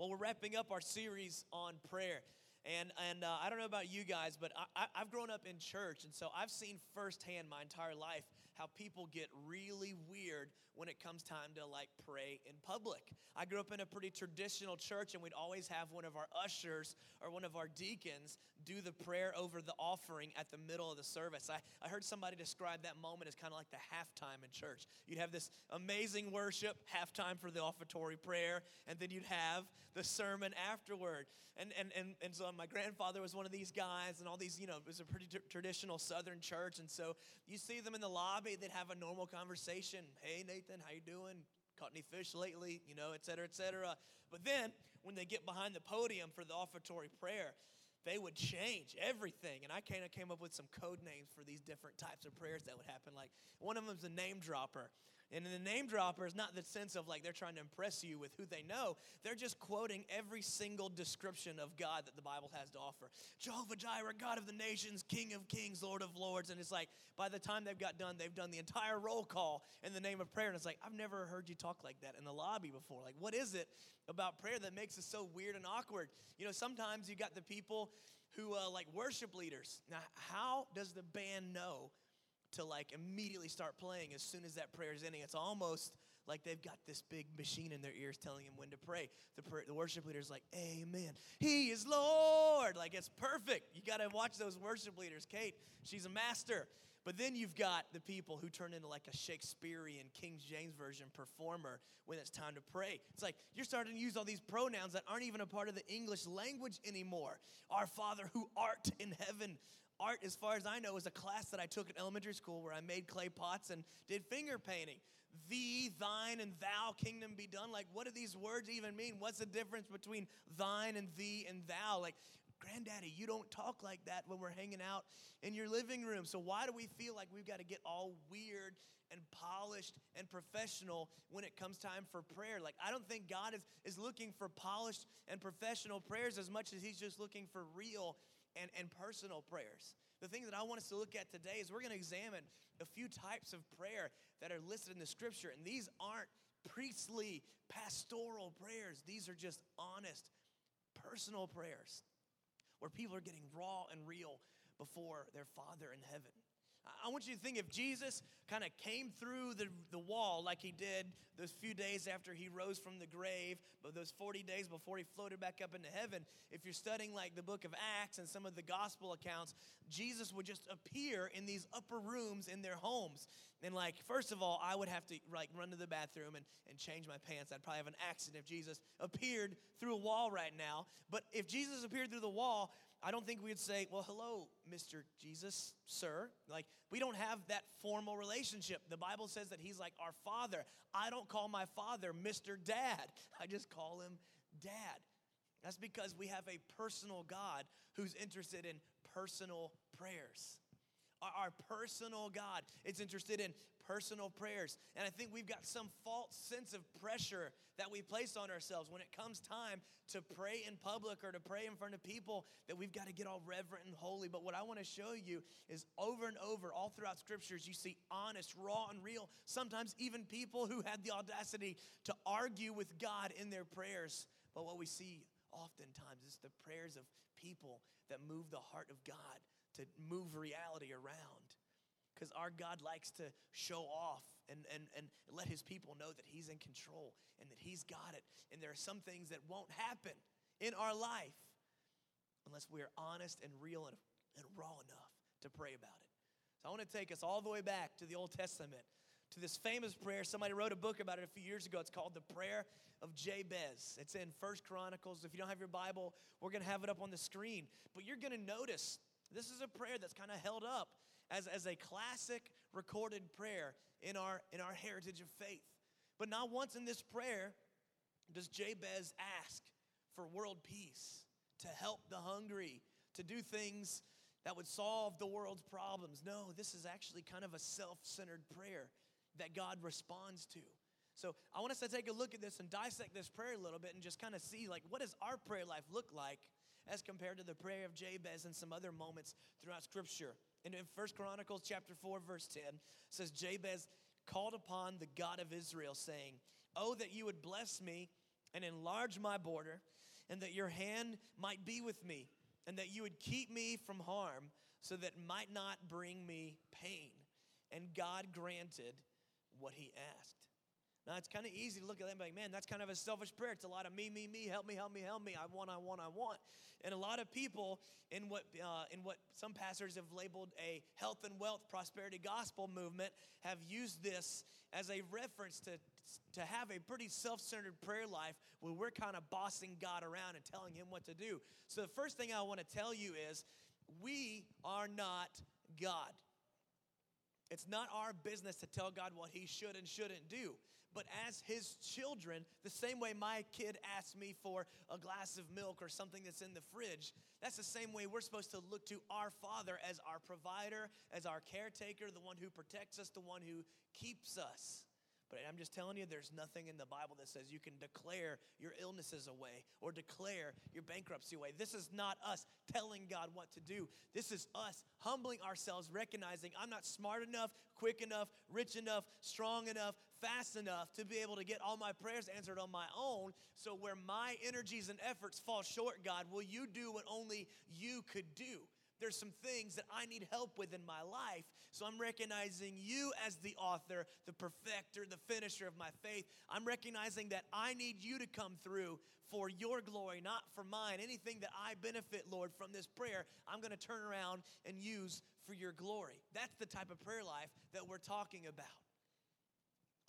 Well, we're wrapping up our series on prayer. And, and uh, I don't know about you guys, but I, have grown up in church, and so I've seen firsthand my entire life how people get really weird when it comes time to like pray in public. I grew up in a pretty traditional church, and we'd always have one of our ushers or one of our deacons do the prayer over the offering at the middle of the service. I, I heard somebody describe that moment as kind of like the halftime in church. You'd have this amazing worship, halftime for the offertory prayer, and then you'd have the sermon afterward. And, and, and, and so my grandfather was one of these guys, and all these, you know, it was a pretty t- traditional Southern church, and so you see them in the lobby. They'd have a normal conversation. Hey, Nathan, how you doing? Caught any fish lately? You know, et cetera, et cetera. But then when they get behind the podium for the offertory prayer, they would change everything. And I kind of came up with some code names for these different types of prayers that would happen. Like one of them is a name dropper. And in the name dropper is not the sense of like they're trying to impress you with who they know. They're just quoting every single description of God that the Bible has to offer. Jehovah Jireh, God of the nations, King of kings, Lord of lords. And it's like by the time they've got done, they've done the entire roll call in the name of prayer. And it's like, I've never heard you talk like that in the lobby before. Like, what is it about prayer that makes it so weird and awkward? You know, sometimes you got the people who uh, like worship leaders. Now, how does the band know to like immediately start playing as soon as that prayer is ending. It's almost like they've got this big machine in their ears telling them when to pray. The, the worship leader's like, Amen. He is Lord. Like it's perfect. You got to watch those worship leaders. Kate, she's a master. But then you've got the people who turn into like a Shakespearean King James Version performer when it's time to pray. It's like you're starting to use all these pronouns that aren't even a part of the English language anymore. Our Father who art in heaven, art, as far as I know, is a class that I took in elementary school where I made clay pots and did finger painting. Thee, thine, and thou kingdom be done. Like, what do these words even mean? What's the difference between thine and thee and thou? Like, Granddaddy, you don't talk like that when we're hanging out in your living room. So, why do we feel like we've got to get all weird and polished and professional when it comes time for prayer? Like, I don't think God is, is looking for polished and professional prayers as much as He's just looking for real and, and personal prayers. The thing that I want us to look at today is we're going to examine a few types of prayer that are listed in the scripture. And these aren't priestly, pastoral prayers, these are just honest, personal prayers where people are getting raw and real before their Father in heaven. I want you to think if Jesus kind of came through the, the wall like he did those few days after he rose from the grave, but those 40 days before he floated back up into heaven, if you're studying like the book of Acts and some of the gospel accounts, Jesus would just appear in these upper rooms in their homes. And like, first of all, I would have to like run to the bathroom and, and change my pants. I'd probably have an accident if Jesus appeared through a wall right now. But if Jesus appeared through the wall, I don't think we'd say, well, hello, Mr. Jesus, sir. Like, we don't have that formal relationship. The Bible says that he's like our father. I don't call my father Mr. Dad, I just call him Dad. That's because we have a personal God who's interested in personal prayers our, our personal God. It's interested in personal prayers. And I think we've got some false sense of pressure that we place on ourselves when it comes time to pray in public or to pray in front of people that we've got to get all reverent and holy. But what I want to show you is over and over, all throughout scriptures, you see honest, raw, and real. Sometimes even people who had the audacity to argue with God in their prayers. But what we see oftentimes is the prayers of people that move the heart of God to move reality around. Because our God likes to show off and, and, and let his people know that he's in control and that he's got it. And there are some things that won't happen in our life unless we are honest and real and, and raw enough to pray about it. So I want to take us all the way back to the Old Testament to this famous prayer. Somebody wrote a book about it a few years ago. It's called The Prayer of Jabez. It's in First Chronicles. If you don't have your Bible, we're going to have it up on the screen. But you're going to notice this is a prayer that's kind of held up as, as a classic recorded prayer in our, in our heritage of faith. But not once in this prayer does Jabez ask for world peace, to help the hungry, to do things that would solve the world's problems. No, this is actually kind of a self centered prayer that God responds to. So I want us to take a look at this and dissect this prayer a little bit and just kind of see like what does our prayer life look like as compared to the prayer of Jabez and some other moments throughout Scripture. And in First Chronicles chapter 4, verse 10 says, Jabez called upon the God of Israel, saying, Oh, that you would bless me and enlarge my border, and that your hand might be with me, and that you would keep me from harm, so that might not bring me pain. And God granted what he asked. Now, it's kind of easy to look at that and be like, man, that's kind of a selfish prayer. It's a lot of me, me, me, help me, help me, help me. I want, I want, I want. And a lot of people in what, uh, in what some pastors have labeled a health and wealth prosperity gospel movement have used this as a reference to, to have a pretty self centered prayer life where we're kind of bossing God around and telling Him what to do. So, the first thing I want to tell you is we are not God. It's not our business to tell God what He should and shouldn't do. But as His children, the same way my kid asks me for a glass of milk or something that's in the fridge, that's the same way we're supposed to look to our Father as our provider, as our caretaker, the one who protects us, the one who keeps us. But I'm just telling you, there's nothing in the Bible that says you can declare your illnesses away or declare your bankruptcy away. This is not us telling God what to do. This is us humbling ourselves, recognizing I'm not smart enough, quick enough, rich enough, strong enough, fast enough to be able to get all my prayers answered on my own. So, where my energies and efforts fall short, God, will you do what only you could do? There's some things that I need help with in my life. So I'm recognizing you as the author, the perfecter, the finisher of my faith. I'm recognizing that I need you to come through for your glory, not for mine. Anything that I benefit, Lord, from this prayer, I'm going to turn around and use for your glory. That's the type of prayer life that we're talking about.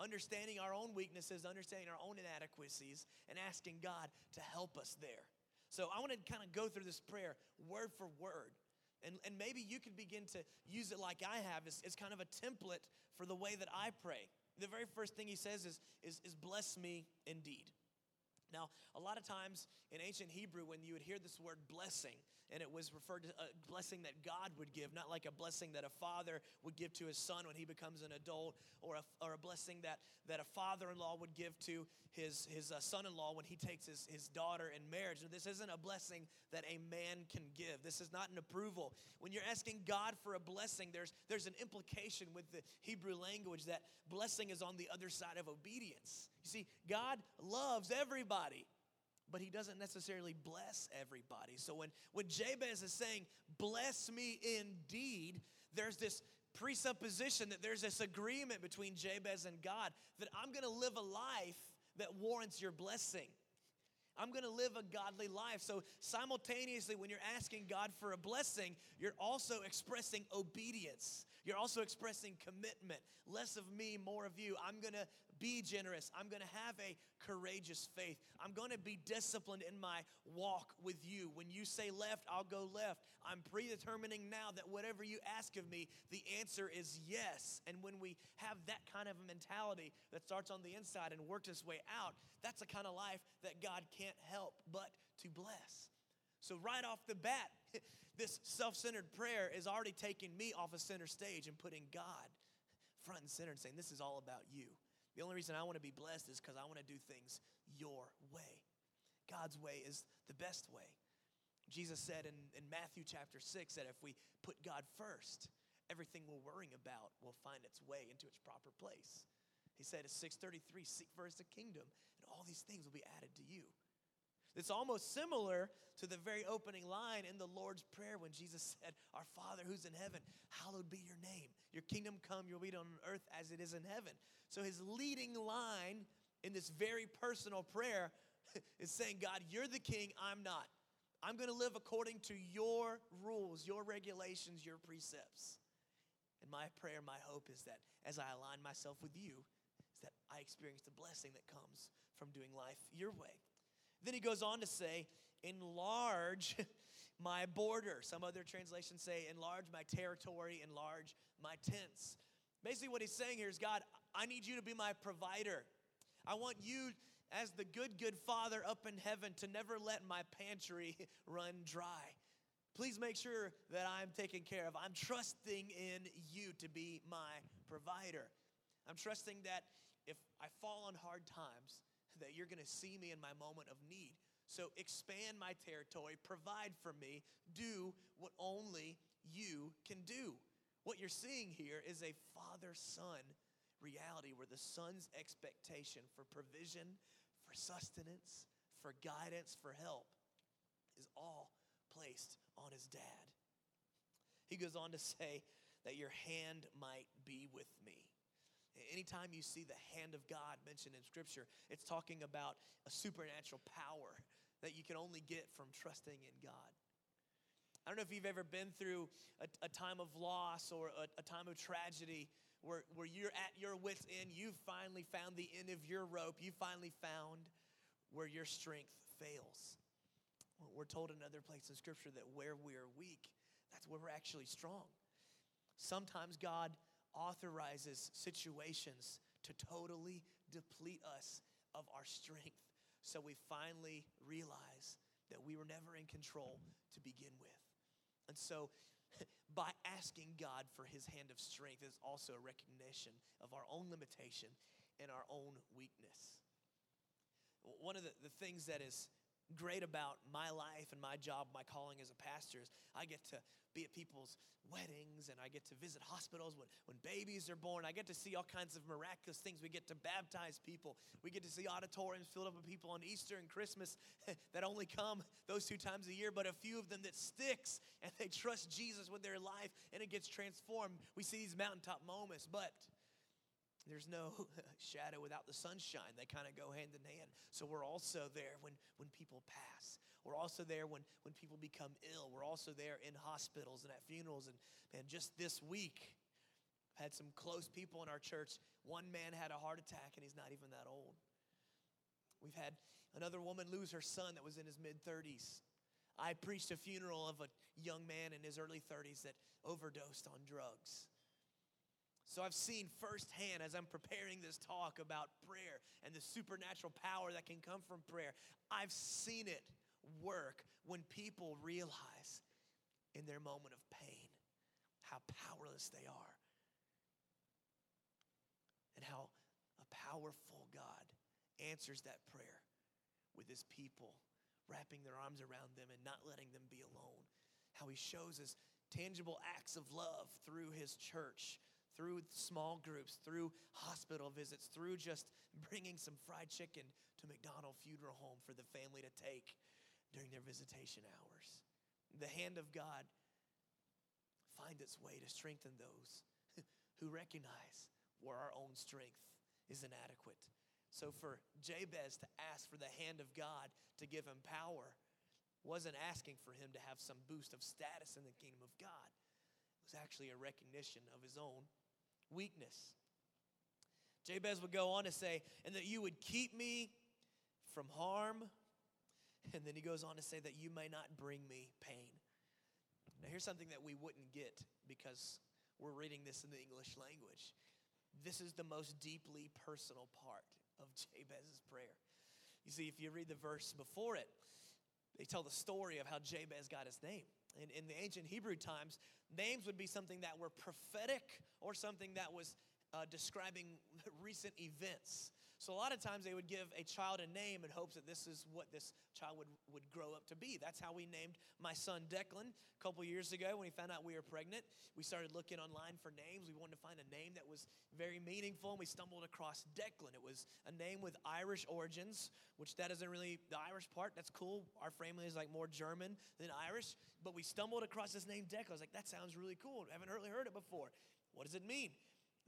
Understanding our own weaknesses, understanding our own inadequacies, and asking God to help us there. So I want to kind of go through this prayer word for word. And, and maybe you could begin to use it like I have as, as kind of a template for the way that I pray. The very first thing he says is, is, is bless me indeed. Now, a lot of times in ancient Hebrew, when you would hear this word blessing, and it was referred to a blessing that God would give, not like a blessing that a father would give to his son when he becomes an adult, or a, or a blessing that, that a father in law would give to his, his uh, son in law when he takes his, his daughter in marriage. This isn't a blessing that a man can give, this is not an approval. When you're asking God for a blessing, there's, there's an implication with the Hebrew language that blessing is on the other side of obedience. You see, God loves everybody but he doesn't necessarily bless everybody. So when, when Jabez is saying, Bless me indeed, there's this presupposition that there's this agreement between Jabez and God that I'm gonna live a life that warrants your blessing. I'm gonna live a godly life. So, simultaneously, when you're asking God for a blessing, you're also expressing obedience. You're also expressing commitment. Less of me, more of you. I'm gonna be generous. I'm going to have a courageous faith. I'm going to be disciplined in my walk with you. When you say left, I'll go left. I'm predetermining now that whatever you ask of me, the answer is yes. And when we have that kind of a mentality that starts on the inside and works its way out, that's the kind of life that God can't help but to bless. So, right off the bat, this self centered prayer is already taking me off a center stage and putting God front and center and saying, This is all about you. The only reason I want to be blessed is because I want to do things your way. God's way is the best way. Jesus said in, in Matthew chapter 6 that if we put God first, everything we're worrying about will find its way into its proper place. He said at 633, seek first the kingdom, and all these things will be added to you. It's almost similar to the very opening line in the Lord's Prayer when Jesus said, Our Father who's in heaven, hallowed be your name. Your kingdom come, your will on earth as it is in heaven. So his leading line in this very personal prayer is saying, God, you're the king, I'm not. I'm going to live according to your rules, your regulations, your precepts. And my prayer, my hope is that as I align myself with you, is that I experience the blessing that comes from doing life your way. Then he goes on to say, enlarge my border. Some other translations say, enlarge my territory, enlarge my tents. Basically, what he's saying here is, God, I need you to be my provider. I want you, as the good, good Father up in heaven, to never let my pantry run dry. Please make sure that I'm taken care of. I'm trusting in you to be my provider. I'm trusting that if I fall on hard times, that you're going to see me in my moment of need. So expand my territory, provide for me, do what only you can do. What you're seeing here is a father son reality where the son's expectation for provision, for sustenance, for guidance, for help is all placed on his dad. He goes on to say that your hand might be with me. Anytime you see the hand of God mentioned in Scripture, it's talking about a supernatural power that you can only get from trusting in God. I don't know if you've ever been through a, a time of loss or a, a, time of tragedy where, where you're at your wits' end. You've finally found the end of your rope. You finally found where your strength fails. We're told in another place in Scripture that where we are weak, that's where we're actually strong. Sometimes God authorizes situations to totally deplete us of our strength so we finally realize that we were never in control to begin with. And so, by asking God for his hand of strength is also a recognition of our own limitation and our own weakness. One of the, the things that is great about my life and my job, my calling as a pastor is I get to be at people's weddings and I get to visit hospitals when, when babies are born. I get to see all kinds of miraculous things. We get to baptize people. We get to see auditoriums filled up with people on Easter and Christmas that only come those two times a year, but a few of them that sticks and they trust Jesus with their life and it gets transformed. We see these mountaintop moments, but there's no shadow without the sunshine. They kind of go hand in hand. So we're also there when, when people pass. We're also there when, when people become ill. We're also there in hospitals and at funerals. And man, just this week, I've had some close people in our church. One man had a heart attack and he's not even that old. We've had another woman lose her son that was in his mid 30s. I preached a funeral of a young man in his early 30s that overdosed on drugs. So I've seen firsthand as I'm preparing this talk about prayer and the supernatural power that can come from prayer. I've seen it work when people realize in their moment of pain how powerless they are and how a powerful God answers that prayer with his people, wrapping their arms around them and not letting them be alone. How he shows us tangible acts of love through his church through small groups, through hospital visits, through just bringing some fried chicken to McDonald Funeral Home for the family to take during their visitation hours. The hand of God finds its way to strengthen those who recognize where our own strength is inadequate. So for Jabez to ask for the hand of God to give him power wasn't asking for him to have some boost of status in the kingdom of God. Was actually a recognition of his own weakness. Jabez would go on to say, and that you would keep me from harm. And then he goes on to say that you may not bring me pain. Now, here's something that we wouldn't get because we're reading this in the English language. This is the most deeply personal part of Jabez's prayer. You see, if you read the verse before it, they tell the story of how Jabez got his name. In, in the ancient Hebrew times, names would be something that were prophetic or something that was uh, describing recent events. So a lot of times they would give a child a name in hopes that this is what this child would, would grow up to be. That's how we named my son Declan a couple years ago when we found out we were pregnant. We started looking online for names. We wanted to find a name that was very meaningful, and we stumbled across Declan. It was a name with Irish origins, which that isn't really the Irish part. That's cool. Our family is like more German than Irish, but we stumbled across this name Declan. I was like, that sounds really cool. I haven't really heard it before. What does it mean?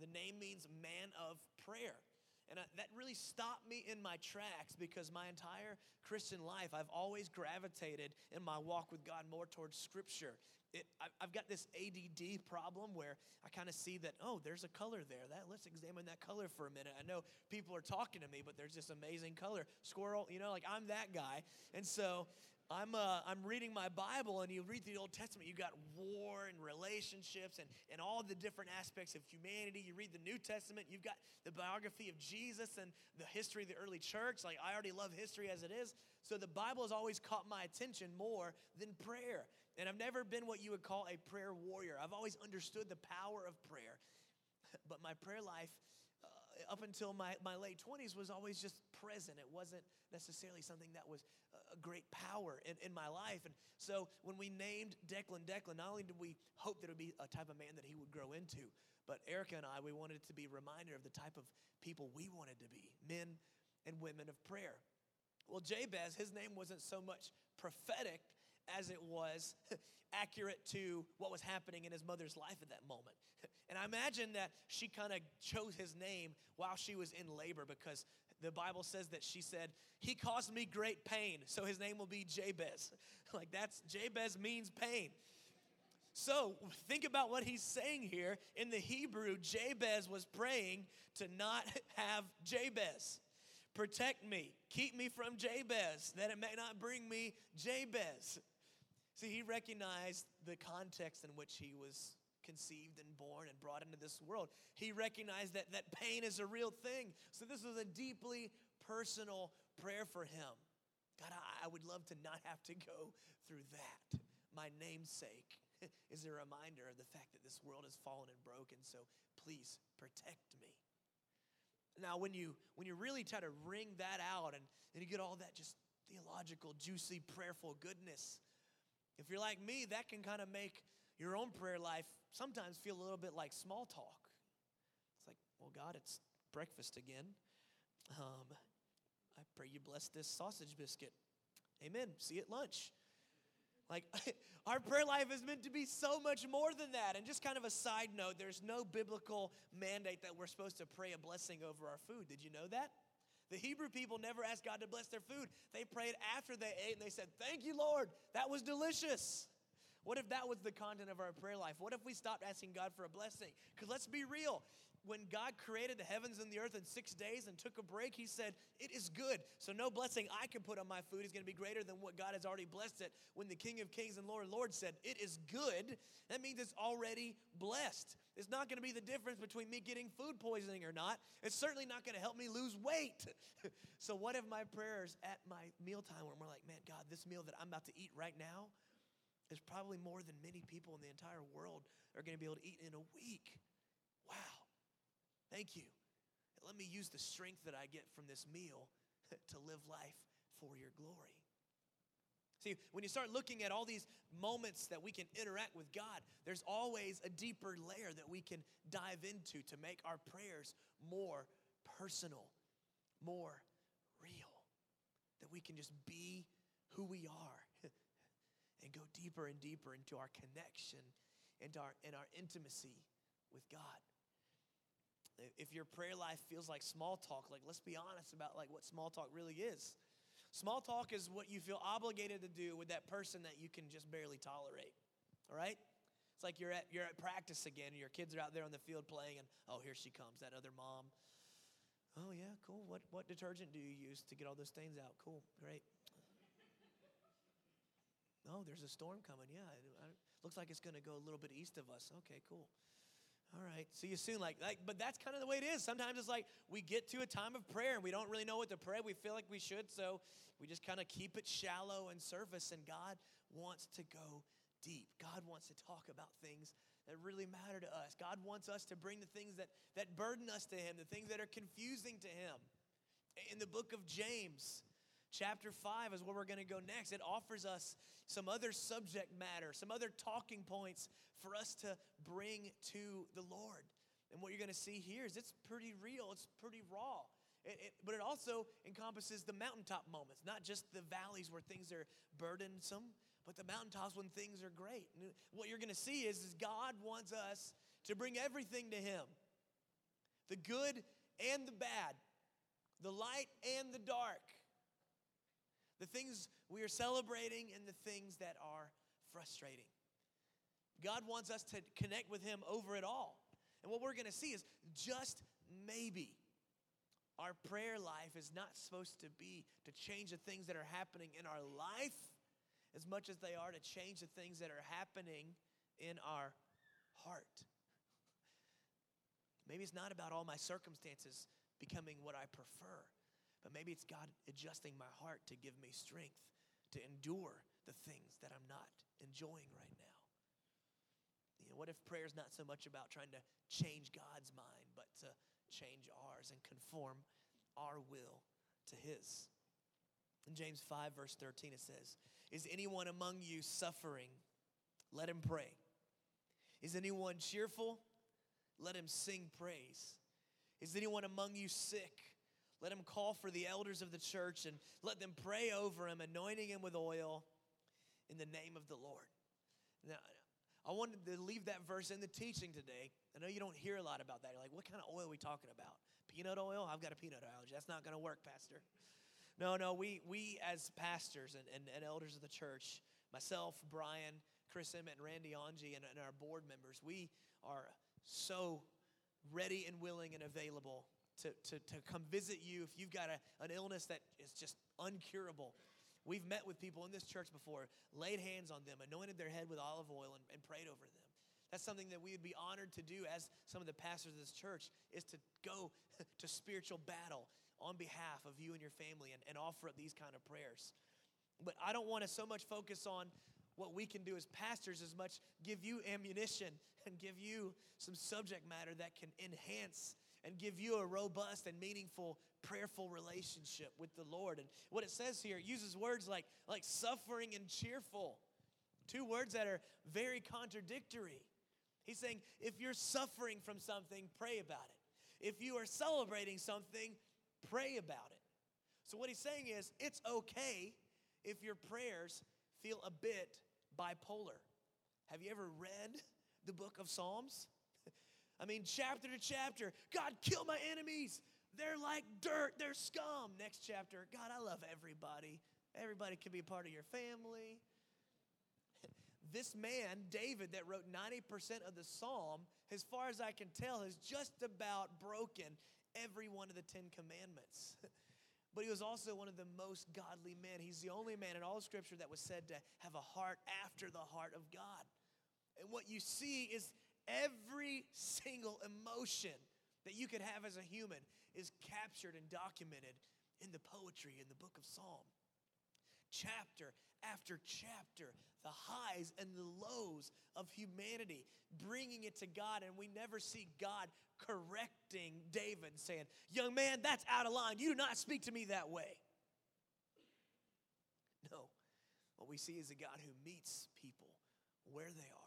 The name means man of prayer. And I, that really stopped me in my tracks because my entire Christian life, I've always gravitated in my walk with God more towards Scripture. It, I've got this ADD problem where I kind of see that, oh, there's a color there. That Let's examine that color for a minute. I know people are talking to me, but there's this amazing color. Squirrel, you know, like I'm that guy. And so I'm, uh, I'm reading my Bible, and you read the Old Testament, you got war and relationships and, and all the different aspects of humanity. You read the New Testament, you've got the biography of Jesus and the history of the early church. Like, I already love history as it is. So the Bible has always caught my attention more than prayer. And I've never been what you would call a prayer warrior. I've always understood the power of prayer. But my prayer life, uh, up until my, my late 20s, was always just present. It wasn't necessarily something that was a great power in, in my life. And so when we named Declan Declan, not only did we hope that it would be a type of man that he would grow into, but Erica and I, we wanted it to be a reminder of the type of people we wanted to be men and women of prayer. Well, Jabez, his name wasn't so much prophetic as it was accurate to what was happening in his mother's life at that moment. And I imagine that she kind of chose his name while she was in labor because the Bible says that she said, He caused me great pain, so his name will be Jabez. like that's Jabez means pain. So think about what he's saying here. In the Hebrew, Jabez was praying to not have Jabez. Protect me, keep me from Jabez, that it may not bring me Jabez. See, he recognized the context in which he was conceived and born and brought into this world. He recognized that, that pain is a real thing. So this was a deeply personal prayer for him. God, I, I would love to not have to go through that. My namesake is a reminder of the fact that this world is fallen and broken. So please protect me. Now, when you when you really try to wring that out and, and you get all that just theological, juicy, prayerful goodness, if you're like me, that can kind of make your own prayer life sometimes feel a little bit like small talk. It's like, well, God, it's breakfast again. Um, I pray you bless this sausage biscuit. Amen. See you at lunch. Like, our prayer life is meant to be so much more than that. And just kind of a side note, there's no biblical mandate that we're supposed to pray a blessing over our food. Did you know that? The Hebrew people never asked God to bless their food. They prayed after they ate and they said, Thank you, Lord. That was delicious. What if that was the content of our prayer life? What if we stopped asking God for a blessing? Because let's be real. When God created the heavens and the earth in six days and took a break, He said, It is good. So, no blessing I can put on my food is going to be greater than what God has already blessed it. When the King of Kings and Lord of Lords said, It is good, that means it's already blessed. It's not going to be the difference between me getting food poisoning or not. It's certainly not going to help me lose weight. so, what if my prayers at my mealtime where we're like, Man, God, this meal that I'm about to eat right now, is probably more than many people in the entire world are going to be able to eat in a week. Wow. Thank you. let me use the strength that I get from this meal to live life for your glory. See, when you start looking at all these moments that we can interact with God, there's always a deeper layer that we can dive into to make our prayers more personal, more real. That we can just be who we are and go deeper and deeper into our connection and our, and our intimacy with God. If your prayer life feels like small talk, like let's be honest about like what small talk really is. Small talk is what you feel obligated to do with that person that you can just barely tolerate. All right? It's like you're at you're at practice again, and your kids are out there on the field playing, and oh, here she comes, that other mom. Oh yeah, cool. What what detergent do you use to get all those stains out? Cool, great. Oh, there's a storm coming. Yeah, it, looks like it's going to go a little bit east of us. Okay, cool. All right, see you soon. Like, like, but that's kind of the way it is. Sometimes it's like we get to a time of prayer and we don't really know what to pray. We feel like we should, so we just kind of keep it shallow and surface. And God wants to go deep. God wants to talk about things that really matter to us. God wants us to bring the things that, that burden us to Him, the things that are confusing to Him. In the book of James, Chapter 5 is where we're going to go next. It offers us some other subject matter, some other talking points for us to bring to the Lord. And what you're going to see here is it's pretty real, it's pretty raw. It, it, but it also encompasses the mountaintop moments, not just the valleys where things are burdensome, but the mountaintops when things are great. And what you're going to see is, is God wants us to bring everything to Him the good and the bad, the light and the dark the things we are celebrating and the things that are frustrating. God wants us to connect with Him over it all. And what we're going to see is just maybe our prayer life is not supposed to be to change the things that are happening in our life as much as they are to change the things that are happening in our heart. Maybe it's not about all my circumstances becoming what I prefer. But maybe it's God adjusting my heart to give me strength to endure the things that I'm not enjoying right now. You know, what if prayer is not so much about trying to change God's mind, but to change ours and conform our will to His? In James 5, verse 13, it says, Is anyone among you suffering? Let him pray. Is anyone cheerful? Let him sing praise. Is anyone among you sick? Let him call for the elders of the church and let them pray over him, anointing him with oil in the name of the Lord. Now, I wanted to leave that verse in the teaching today. I know you don't hear a lot about that. You're like, what kind of oil are we talking about? Peanut oil? I've got a peanut allergy. That's not going to work, Pastor. No, no, we, we as pastors and, and, and elders of the church, myself, Brian, Chris Emmett, and Randy Angie, and, and our board members, we are so ready and willing and available to, to, to come visit you if you've got a, an illness that is just uncurable. We've met with people in this church before, laid hands on them, anointed their head with olive oil, and, and prayed over them. That's something that we would be honored to do as some of the pastors of this church is to go to spiritual battle on behalf of you and your family and, and offer up these kind of prayers. But I don't want to so much focus on what we can do as pastors as much give you ammunition and give you some subject matter that can enhance and give you a robust and meaningful prayerful relationship with the Lord. And what it says here, it uses words like, like suffering and cheerful, two words that are very contradictory. He's saying, if you're suffering from something, pray about it. If you are celebrating something, pray about it. So, what he's saying is, it's okay if your prayers feel a bit bipolar. Have you ever read the book of Psalms? I mean, chapter to chapter, God, kill my enemies. They're like dirt, they're scum. Next chapter, God, I love everybody. Everybody can be a part of your family. This man, David, that wrote 90% of the psalm, as far as I can tell, has just about broken every one of the Ten Commandments. but he was also one of the most godly men. He's the only man in all Scripture that was said to have a heart after the heart of God. And what you see is every single emotion that you could have as a human is captured and documented in the poetry in the book of Psalm. Chapter after chapter, the highs and the lows of humanity, bringing it to God, and we never see God correcting David, saying, Young man, that's out of line. You do not speak to me that way. No. What we see is a God who meets people where they are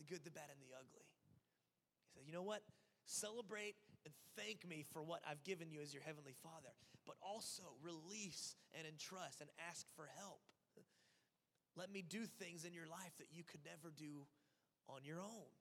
the good, the bad, and the ugly. He said, You know what? Celebrate and thank me for what I've given you as your heavenly Father, but also release and entrust and ask for help. Let me do things in your life that you could never do on your own.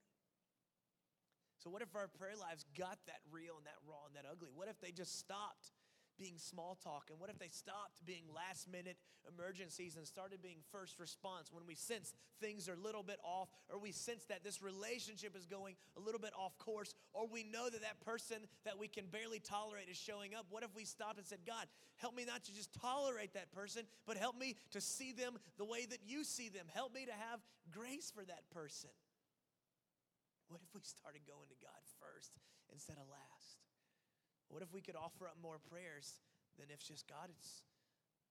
So, what if our prayer lives got that real and that raw and that ugly? What if they just stopped being small talk? And what if they stopped being last minute emergencies and started being first response when we sense things are a little bit off, or we sense that this relationship is going a little bit off course, or we know that that person that we can barely tolerate is showing up? What if we stopped and said, God, help me not to just tolerate that person, but help me to see them the way that you see them? Help me to have grace for that person. What if we started going to God first instead of last? What if we could offer up more prayers than if just God, it's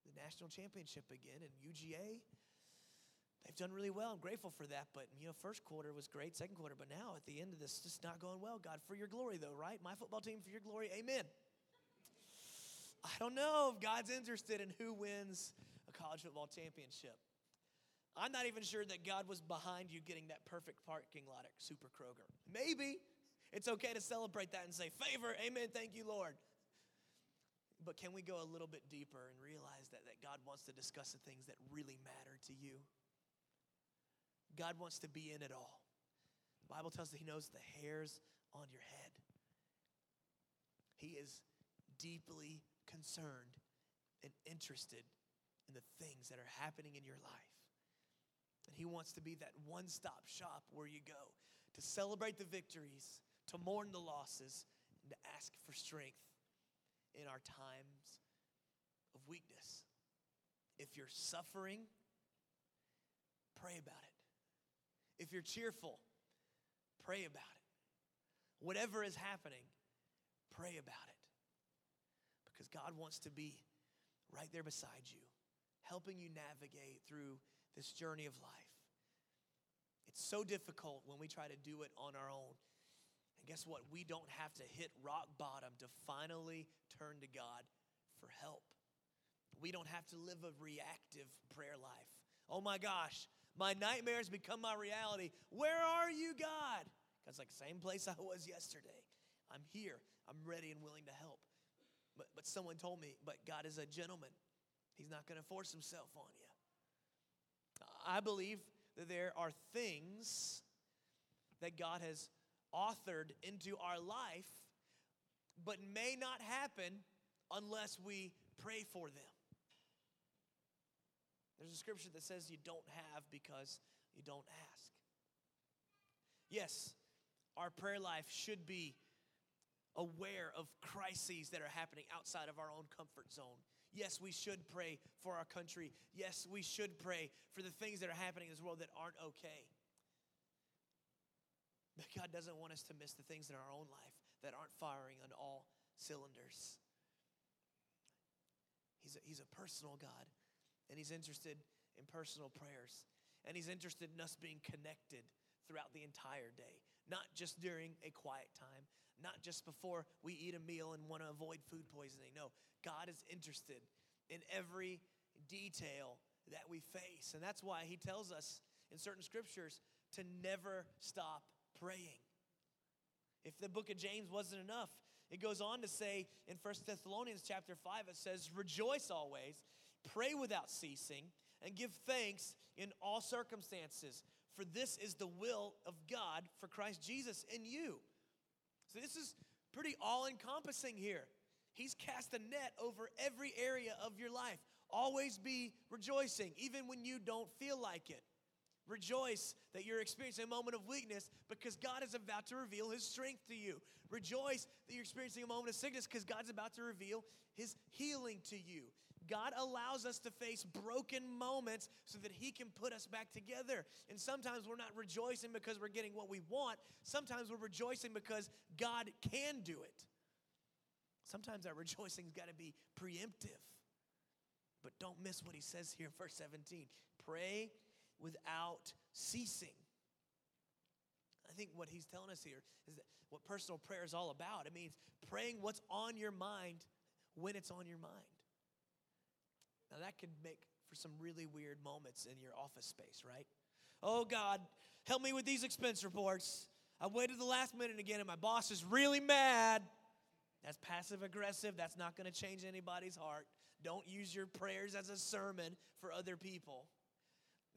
the national championship again and UGA? They've done really well. I'm grateful for that. But, you know, first quarter was great, second quarter. But now at the end of this, just not going well. God, for your glory, though, right? My football team for your glory. Amen. I don't know if God's interested in who wins a college football championship. I'm not even sure that God was behind you getting that perfect parking lot at Super Kroger. Maybe. It's okay to celebrate that and say, favor, amen, thank you, Lord. But can we go a little bit deeper and realize that, that God wants to discuss the things that really matter to you? God wants to be in it all. The Bible tells us that He knows the hairs on your head. He is deeply concerned and interested in the things that are happening in your life. And He wants to be that one stop shop where you go to celebrate the victories to mourn the losses, and to ask for strength in our times of weakness. If you're suffering, pray about it. If you're cheerful, pray about it. Whatever is happening, pray about it. Because God wants to be right there beside you, helping you navigate through this journey of life. It's so difficult when we try to do it on our own guess what? We don't have to hit rock bottom to finally turn to God for help. We don't have to live a reactive prayer life. Oh my gosh, my nightmares become my reality. Where are you, God? God's like, same place I was yesterday. I'm here. I'm ready and willing to help. but, but someone told me, but God is a gentleman. He's not going to force himself on you. I believe that there are things that God has authored into our life, but may not happen unless we pray for them. There's a scripture that says you don't have because you don't ask. Yes, our prayer life should be aware of crises that are happening outside of our own comfort zone. Yes, we should pray for our country. Yes, we should pray for the things that are happening in this world that aren't okay. But God doesn't want us to miss the things in our own life that aren't firing on all cylinders. He's a, he's a personal God, and He's interested in personal prayers, and He's interested in us being connected throughout the entire day, not just during a quiet time, not just before we eat a meal and want to avoid food poisoning. No, God is interested in every detail that we face. And that's why he tells us in certain scriptures to never stop praying. If the book of James wasn't enough, it goes on to say in First Thessalonians chapter 5, it says, Rejoice always, pray without ceasing, and give thanks in all circumstances, for this is the will of God for Christ Jesus in you. So this is pretty all encompassing here. He's cast a net over every area of your life. Always be rejoicing, even when you don't feel like it. Rejoice that you're experiencing a moment of weakness because God is about to reveal His strength to you. Rejoice that you're experiencing a moment of sickness because God's about to reveal His healing to you. God allows us to face broken moments so that He can put us back together. And sometimes we're not rejoicing because we're getting what we want, sometimes we're rejoicing because God can do it. Sometimes our rejoicing's got to be preemptive. But don't miss what He says here in verse 17 pray without ceasing. I think what he's telling us here is that what personal prayer is all about. It means praying what's on your mind when it's on your mind. Now, that could make for some really weird moments in your office space, right? Oh, God, help me with these expense reports. I waited the last minute again, and my boss is really mad. That's passive aggressive. That's not going to change anybody's heart. Don't use your prayers as a sermon for other people.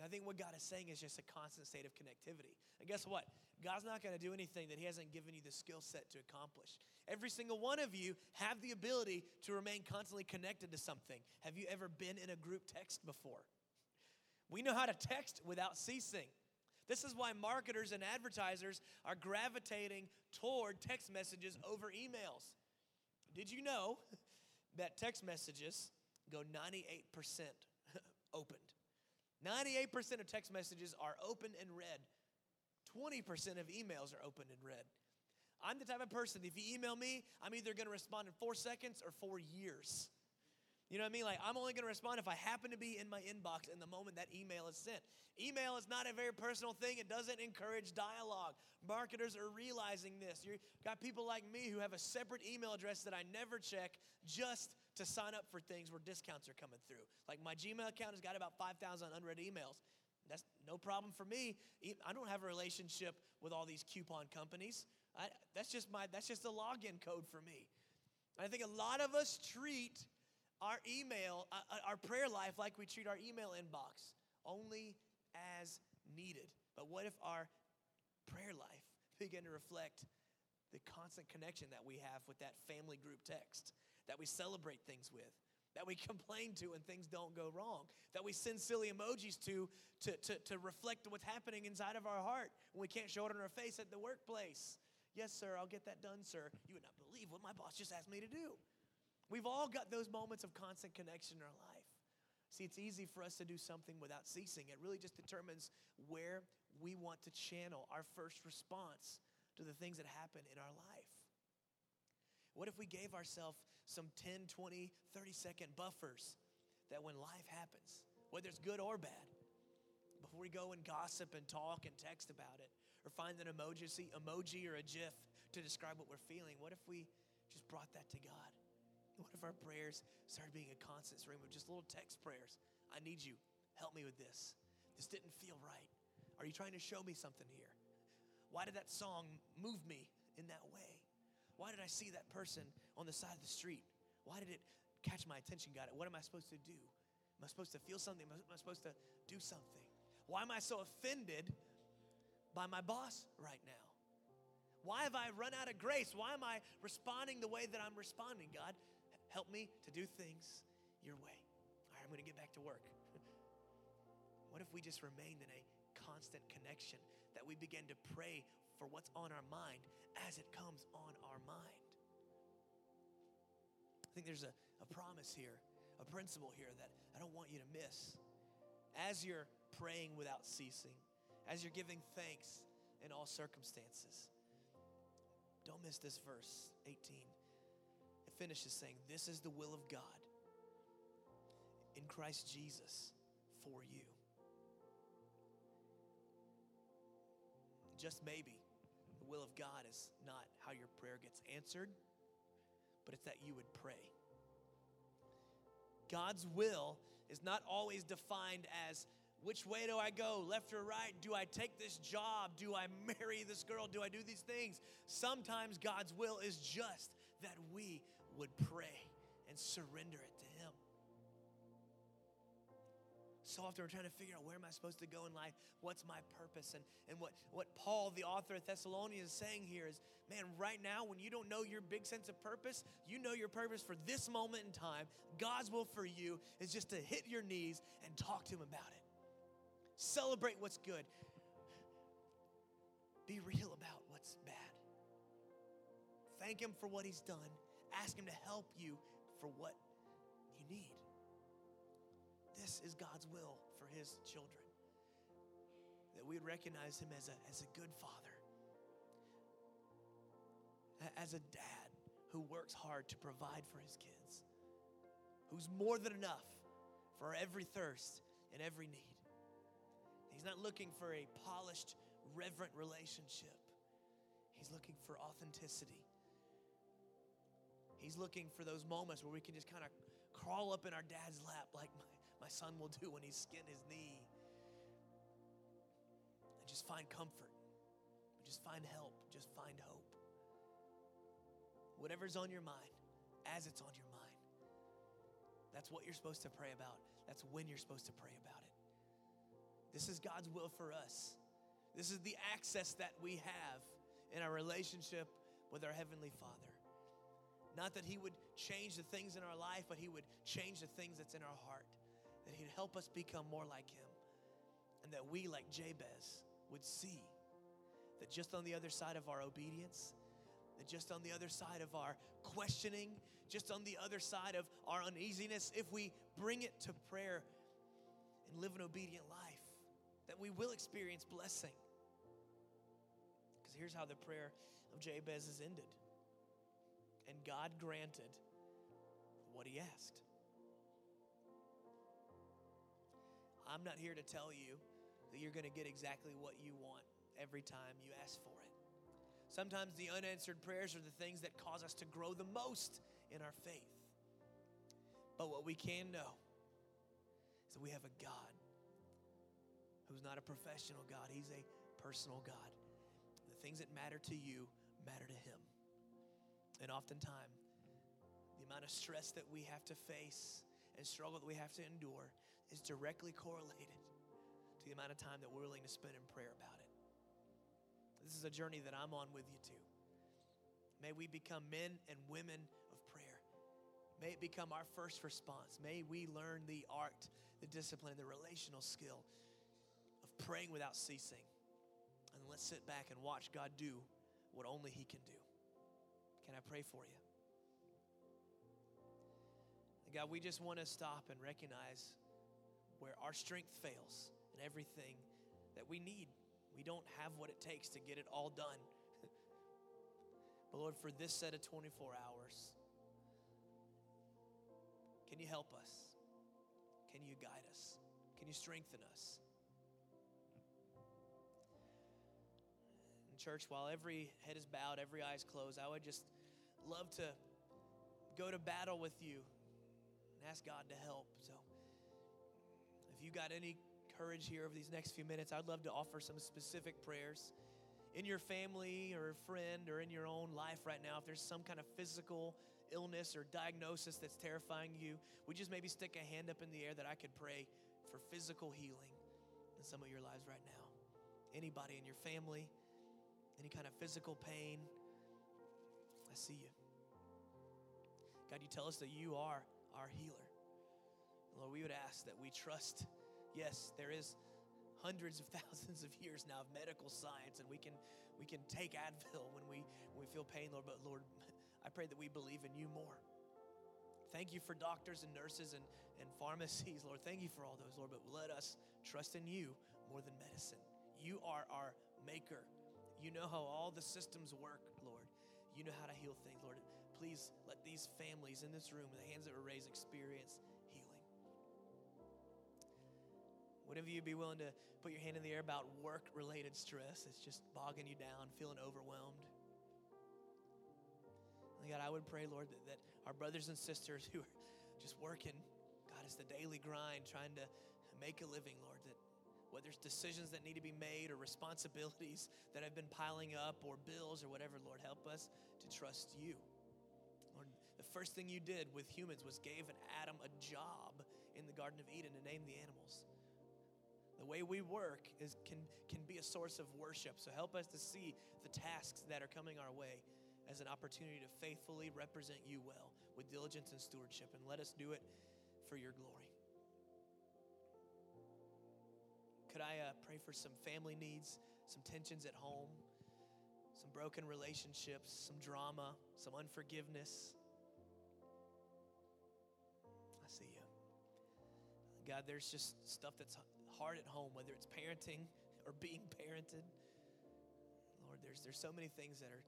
I think what God is saying is just a constant state of connectivity. And guess what? God's not going to do anything that He hasn't given you the skill set to accomplish. Every single one of you have the ability to remain constantly connected to something. Have you ever been in a group text before? We know how to text without ceasing. This is why marketers and advertisers are gravitating toward text messages over emails. Did you know that text messages go 98% opened? 98% of text messages are open and read. 20% of emails are open and read. I'm the type of person, if you email me, I'm either gonna respond in four seconds or four years. You know what I mean? Like, I'm only gonna respond if I happen to be in my inbox in the moment that email is sent. Email is not a very personal thing, it doesn't encourage dialogue. Marketers are realizing this. You've got people like me who have a separate email address that I never check just to sign up for things where discounts are coming through. Like, my Gmail account has got about 5,000 unread emails. That's no problem for me. I don't have a relationship with all these coupon companies. I, that's just my that's just a login code for me. And I think a lot of us treat our email, uh, uh, our prayer life, like we treat our email inbox, only as needed. But what if our prayer life began to reflect the constant connection that we have with that family group text, that we celebrate things with, that we complain to when things don't go wrong, that we send silly emojis to, to, to, to reflect what's happening inside of our heart when we can't show it on our face at the workplace. Yes, sir, I'll get that done, sir. You would not believe what my boss just asked me to do. We've all got those moments of constant connection in our life. See, it's easy for us to do something without ceasing. It really just determines where we want to channel our first response to the things that happen in our life. What if we gave ourselves some 10, 20, 30 second buffers that when life happens, whether it's good or bad, before we go and gossip and talk and text about it, or find an emoji, emoji or a GIF to describe what we're feeling. What if we just brought that to God? What if our prayers started being a constant stream of just little text prayers? I need you. Help me with this. This didn't feel right. Are you trying to show me something here? Why did that song move me in that way? Why did I see that person on the side of the street? Why did it catch my attention, God? What am I supposed to do? Am I supposed to feel something? Am I supposed to do something? Why am I so offended by my boss right now? Why have I run out of grace? Why am I responding the way that I'm responding? God, help me to do things your way. All right, I'm going to get back to work. what if we just remained in a constant connection, that we begin to pray for what's on our mind as it comes on our mind? Think there's a, a promise here, a principle here that I don't want you to miss. As you're praying without ceasing, as you're giving thanks in all circumstances, don't miss this verse 18. It finishes saying, This is the will of God in Christ Jesus for you. Just maybe the will of God is not how your prayer gets answered, but it's that you would pray. God's will is not always defined as which way do I go, left or right? Do I take this job? Do I marry this girl? Do I do these things? Sometimes God's will is just that we would pray and surrender it So often we're trying to figure out where am I supposed to go in life? What's my purpose? And, and what, what Paul, the author of Thessalonians, is saying here is man, right now, when you don't know your big sense of purpose, you know your purpose for this moment in time. God's will for you is just to hit your knees and talk to Him about it. Celebrate what's good. Be real about what's bad. Thank Him for what He's done. Ask Him to help you for what you need. This is God's will for His children. That we would recognize Him as a, as a good father, as a dad who works hard to provide for his kids, who's more than enough for every thirst and every need. He's not looking for a polished, reverent relationship. He's looking for authenticity. He's looking for those moments where we can just kind of crawl up in our dad's lap like my, my son will do when he's skinned his knee and just find comfort, just find help, just find hope. Whatever's on your mind, as it's on your mind, that's what you're supposed to pray about. That's when you're supposed to pray about it. This is God's will for us. This is the access that we have in our relationship with our Heavenly Father. Not that He would change the things in our life, but He would change the things that's in our heart. That He'd help us become more like Him. And that we, like Jabez, would see that just on the other side of our obedience, that just on the other side of our questioning, just on the other side of our uneasiness, if we bring it to prayer and live an obedient life, that we will experience blessing. Because here's how the prayer of Jabez is ended. And God granted what he asked. I'm not here to tell you that you're going to get exactly what you want every time you ask for it. Sometimes the unanswered prayers are the things that cause us to grow the most in our faith. But what we can know is that we have a God who's not a professional God, He's a personal God. The things that matter to you matter to Him. And oftentimes, the amount of stress that we have to face and struggle that we have to endure is directly correlated to the amount of time that we're willing to spend in prayer about it. This is a journey that I'm on with you too. May we become men and women of prayer. May it become our first response. May we learn the art, the discipline, the relational skill of praying without ceasing. And let's sit back and watch God do what only He can do. Can I pray for you? God, we just want to stop and recognize where our strength fails and everything that we need. We don't have what it takes to get it all done. but Lord, for this set of 24 hours, can you help us? Can you guide us? Can you strengthen us? church, while every head is bowed, every eye is closed, I would just love to go to battle with you and ask God to help. So, if you got any courage here over these next few minutes, I'd love to offer some specific prayers in your family or a friend or in your own life right now. If there's some kind of physical illness or diagnosis that's terrifying you, would just maybe stick a hand up in the air that I could pray for physical healing in some of your lives right now? Anybody in your family, any kind of physical pain, I see you. God, you tell us that you are our healer. Lord, we would ask that we trust. Yes, there is hundreds of thousands of years now of medical science, and we can we can take Advil when we when we feel pain, Lord. But Lord, I pray that we believe in you more. Thank you for doctors and nurses and, and pharmacies, Lord. Thank you for all those, Lord. But let us trust in you more than medicine. You are our maker. You know how all the systems work, Lord. You know how to heal things, Lord. Please let these families in this room, the hands that were raised, experience Would you'd be willing to put your hand in the air about work related stress? It's just bogging you down, feeling overwhelmed. God, I would pray, Lord, that, that our brothers and sisters who are just working, God, it's the daily grind trying to make a living, Lord, that whether it's decisions that need to be made or responsibilities that have been piling up or bills or whatever, Lord, help us to trust you. Lord, the first thing you did with humans was gave an Adam a job in the Garden of Eden to name the animals. The way we work is, can, can be a source of worship. So help us to see the tasks that are coming our way as an opportunity to faithfully represent you well with diligence and stewardship. And let us do it for your glory. Could I uh, pray for some family needs, some tensions at home, some broken relationships, some drama, some unforgiveness? I see you. God, there's just stuff that's hard at home, whether it's parenting or being parented. Lord, there's, there's so many things that are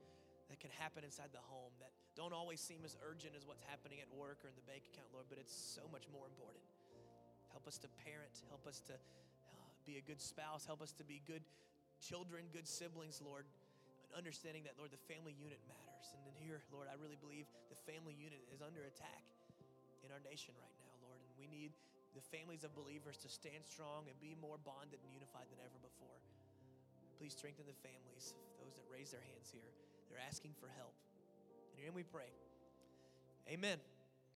that can happen inside the home that don't always seem as urgent as what's happening at work or in the bank account, Lord, but it's so much more important. Help us to parent, help us to uh, be a good spouse, help us to be good children, good siblings, Lord, understanding that, Lord, the family unit matters. And here, Lord, I really believe the family unit is under attack in our nation right now, Lord, and we need the families of believers to stand strong and be more bonded and unified than ever before. Please strengthen the families, those that raise their hands here. They're asking for help. In your name we pray. Amen.